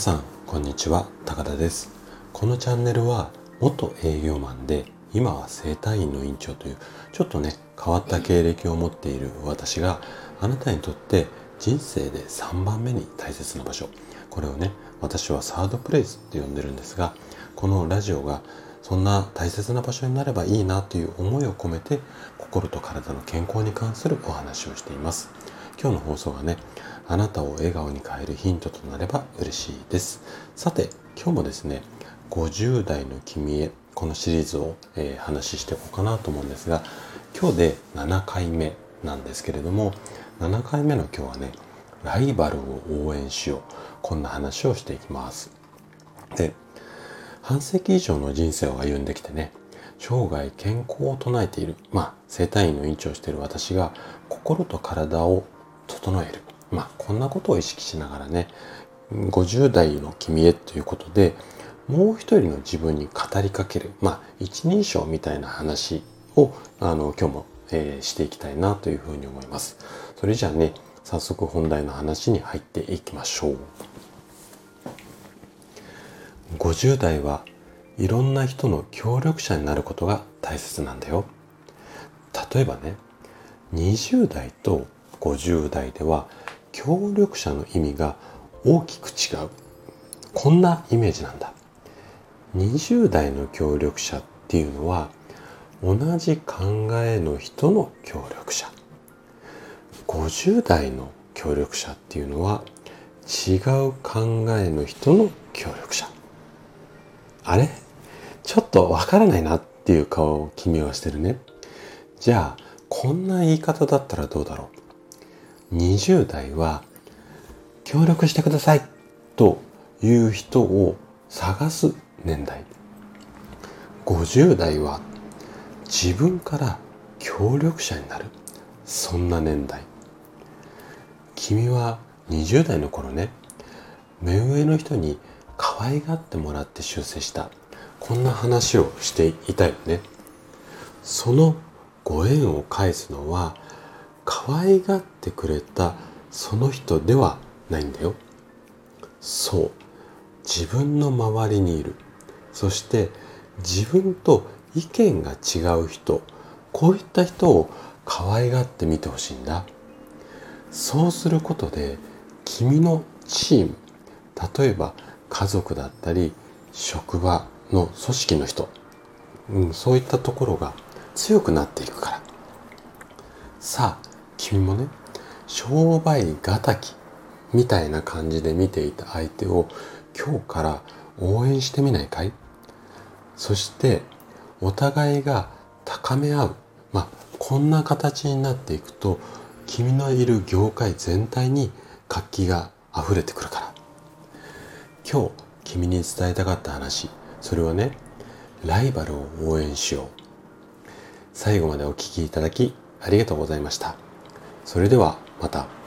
さんこんにちは。高田です。このチャンネルは元営業マンで今は整体院の院長というちょっとね変わった経歴を持っている私があなたにとって人生で3番目に大切な場所。これをね私はサードプレイスって呼んでるんですがこのラジオがそんな大切な場所になればいいなという思いを込めて心と体の健康に関するお話をしています。今日の放送がねあなたを笑顔に変えるヒントとなれば嬉しいです。さて今日もですね50代の君へこのシリーズを、えー、話ししていこうかなと思うんですが今日で7回目なんですけれども7回目の今日はねライバルを応援しようこんな話をしていきます。で半世紀以上の人生を歩んできてね生涯健康を唱えているまあ整体院の院長をしている私が心と体を整える。まあこんなことを意識しながらね50代の君へということでもう一人の自分に語りかける。まあ一人称みたいな話をあの今日も、えー、していきたいなというふうに思います。それじゃあね早速本題の話に入っていきましょう。50代はいろんな人の協力者になることが大切なんだよ。例えばね20代と50代では協力者の意味が大きく違う。こんなイメージなんだ。20代の協力者っていうのは同じ考えの人の協力者。50代の協力者っていうのは違う考えの人の協力者。あれ？ちょっとわからないなっていう顔を君はしてるね。じゃあこんな言い方だったらどうだろう？20代は協力してください。という人を探す年代。50代は自分から協力者になる。そんな年代。君は20代の頃ね目上の人に可愛がってもらって出世した。こんな話をしていたよね。そのご縁を返すのは可愛がってくれたその人ではないんだよ。そう。自分の周りにいる。そして自分と意見が違う人。こういった人を可愛がってみてほしいんだ。そうすることで君のチーム例えば家族だったり職場の組織の人、うん、そういったところが強くなっていくから。さあ君もね商売敵みたいな感じで見ていた相手を今日から応援してみないかい？そしてお互いが高め合う。まあこんな形になっていくと君のいる業界全体に活気が溢れてくるから。今日君に伝えたかった話。それはねライバルを応援しよう。最後までお聴きいただきありがとうございました。それではまた。